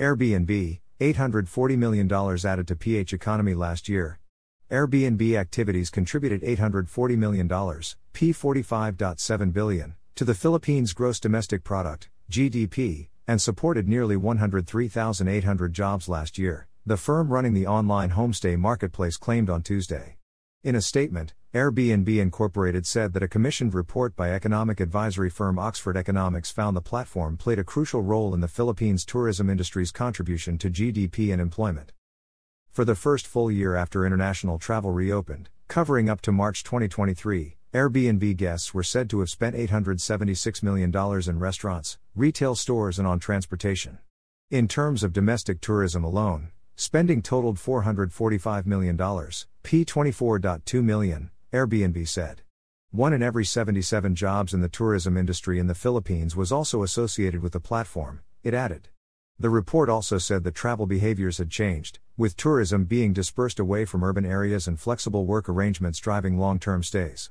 Airbnb, $840 million added to PH economy last year. Airbnb activities contributed $840 million, P45.7 billion, to the Philippines gross domestic product, GDP, and supported nearly 103,800 jobs last year, the firm running the online homestay marketplace claimed on Tuesday. In a statement, Airbnb Incorporated said that a commissioned report by economic advisory firm Oxford Economics found the platform played a crucial role in the Philippines tourism industry's contribution to GDP and employment. For the first full year after international travel reopened, covering up to March 2023, Airbnb guests were said to have spent $876 million in restaurants, retail stores, and on transportation. In terms of domestic tourism alone, Spending totaled $445 million, P24.2 million, Airbnb said. One in every 77 jobs in the tourism industry in the Philippines was also associated with the platform, it added. The report also said that travel behaviors had changed, with tourism being dispersed away from urban areas and flexible work arrangements driving long term stays.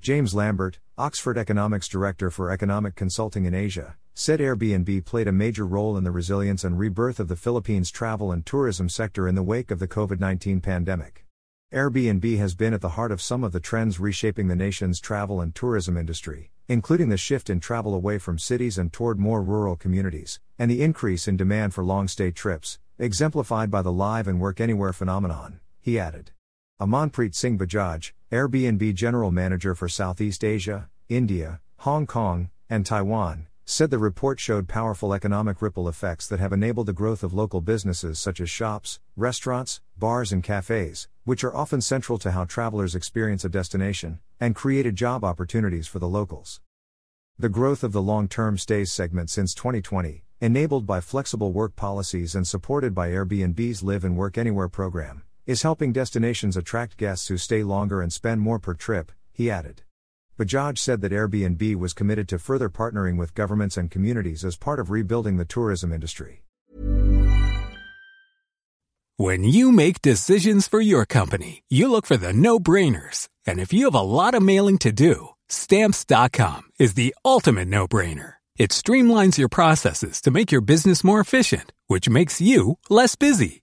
James Lambert, Oxford Economics Director for Economic Consulting in Asia, said Airbnb played a major role in the resilience and rebirth of the Philippines travel and tourism sector in the wake of the COVID 19 pandemic. Airbnb has been at the heart of some of the trends reshaping the nation's travel and tourism industry, including the shift in travel away from cities and toward more rural communities, and the increase in demand for long stay trips, exemplified by the live and work anywhere phenomenon, he added. Amanpreet Singh Bajaj, Airbnb General Manager for Southeast Asia, India, Hong Kong, and Taiwan, said the report showed powerful economic ripple effects that have enabled the growth of local businesses such as shops, restaurants, bars, and cafes, which are often central to how travelers experience a destination, and created job opportunities for the locals. The growth of the long term stays segment since 2020, enabled by flexible work policies and supported by Airbnb's Live and Work Anywhere program, is helping destinations attract guests who stay longer and spend more per trip, he added. Bajaj said that Airbnb was committed to further partnering with governments and communities as part of rebuilding the tourism industry. When you make decisions for your company, you look for the no brainers. And if you have a lot of mailing to do, stamps.com is the ultimate no brainer. It streamlines your processes to make your business more efficient, which makes you less busy.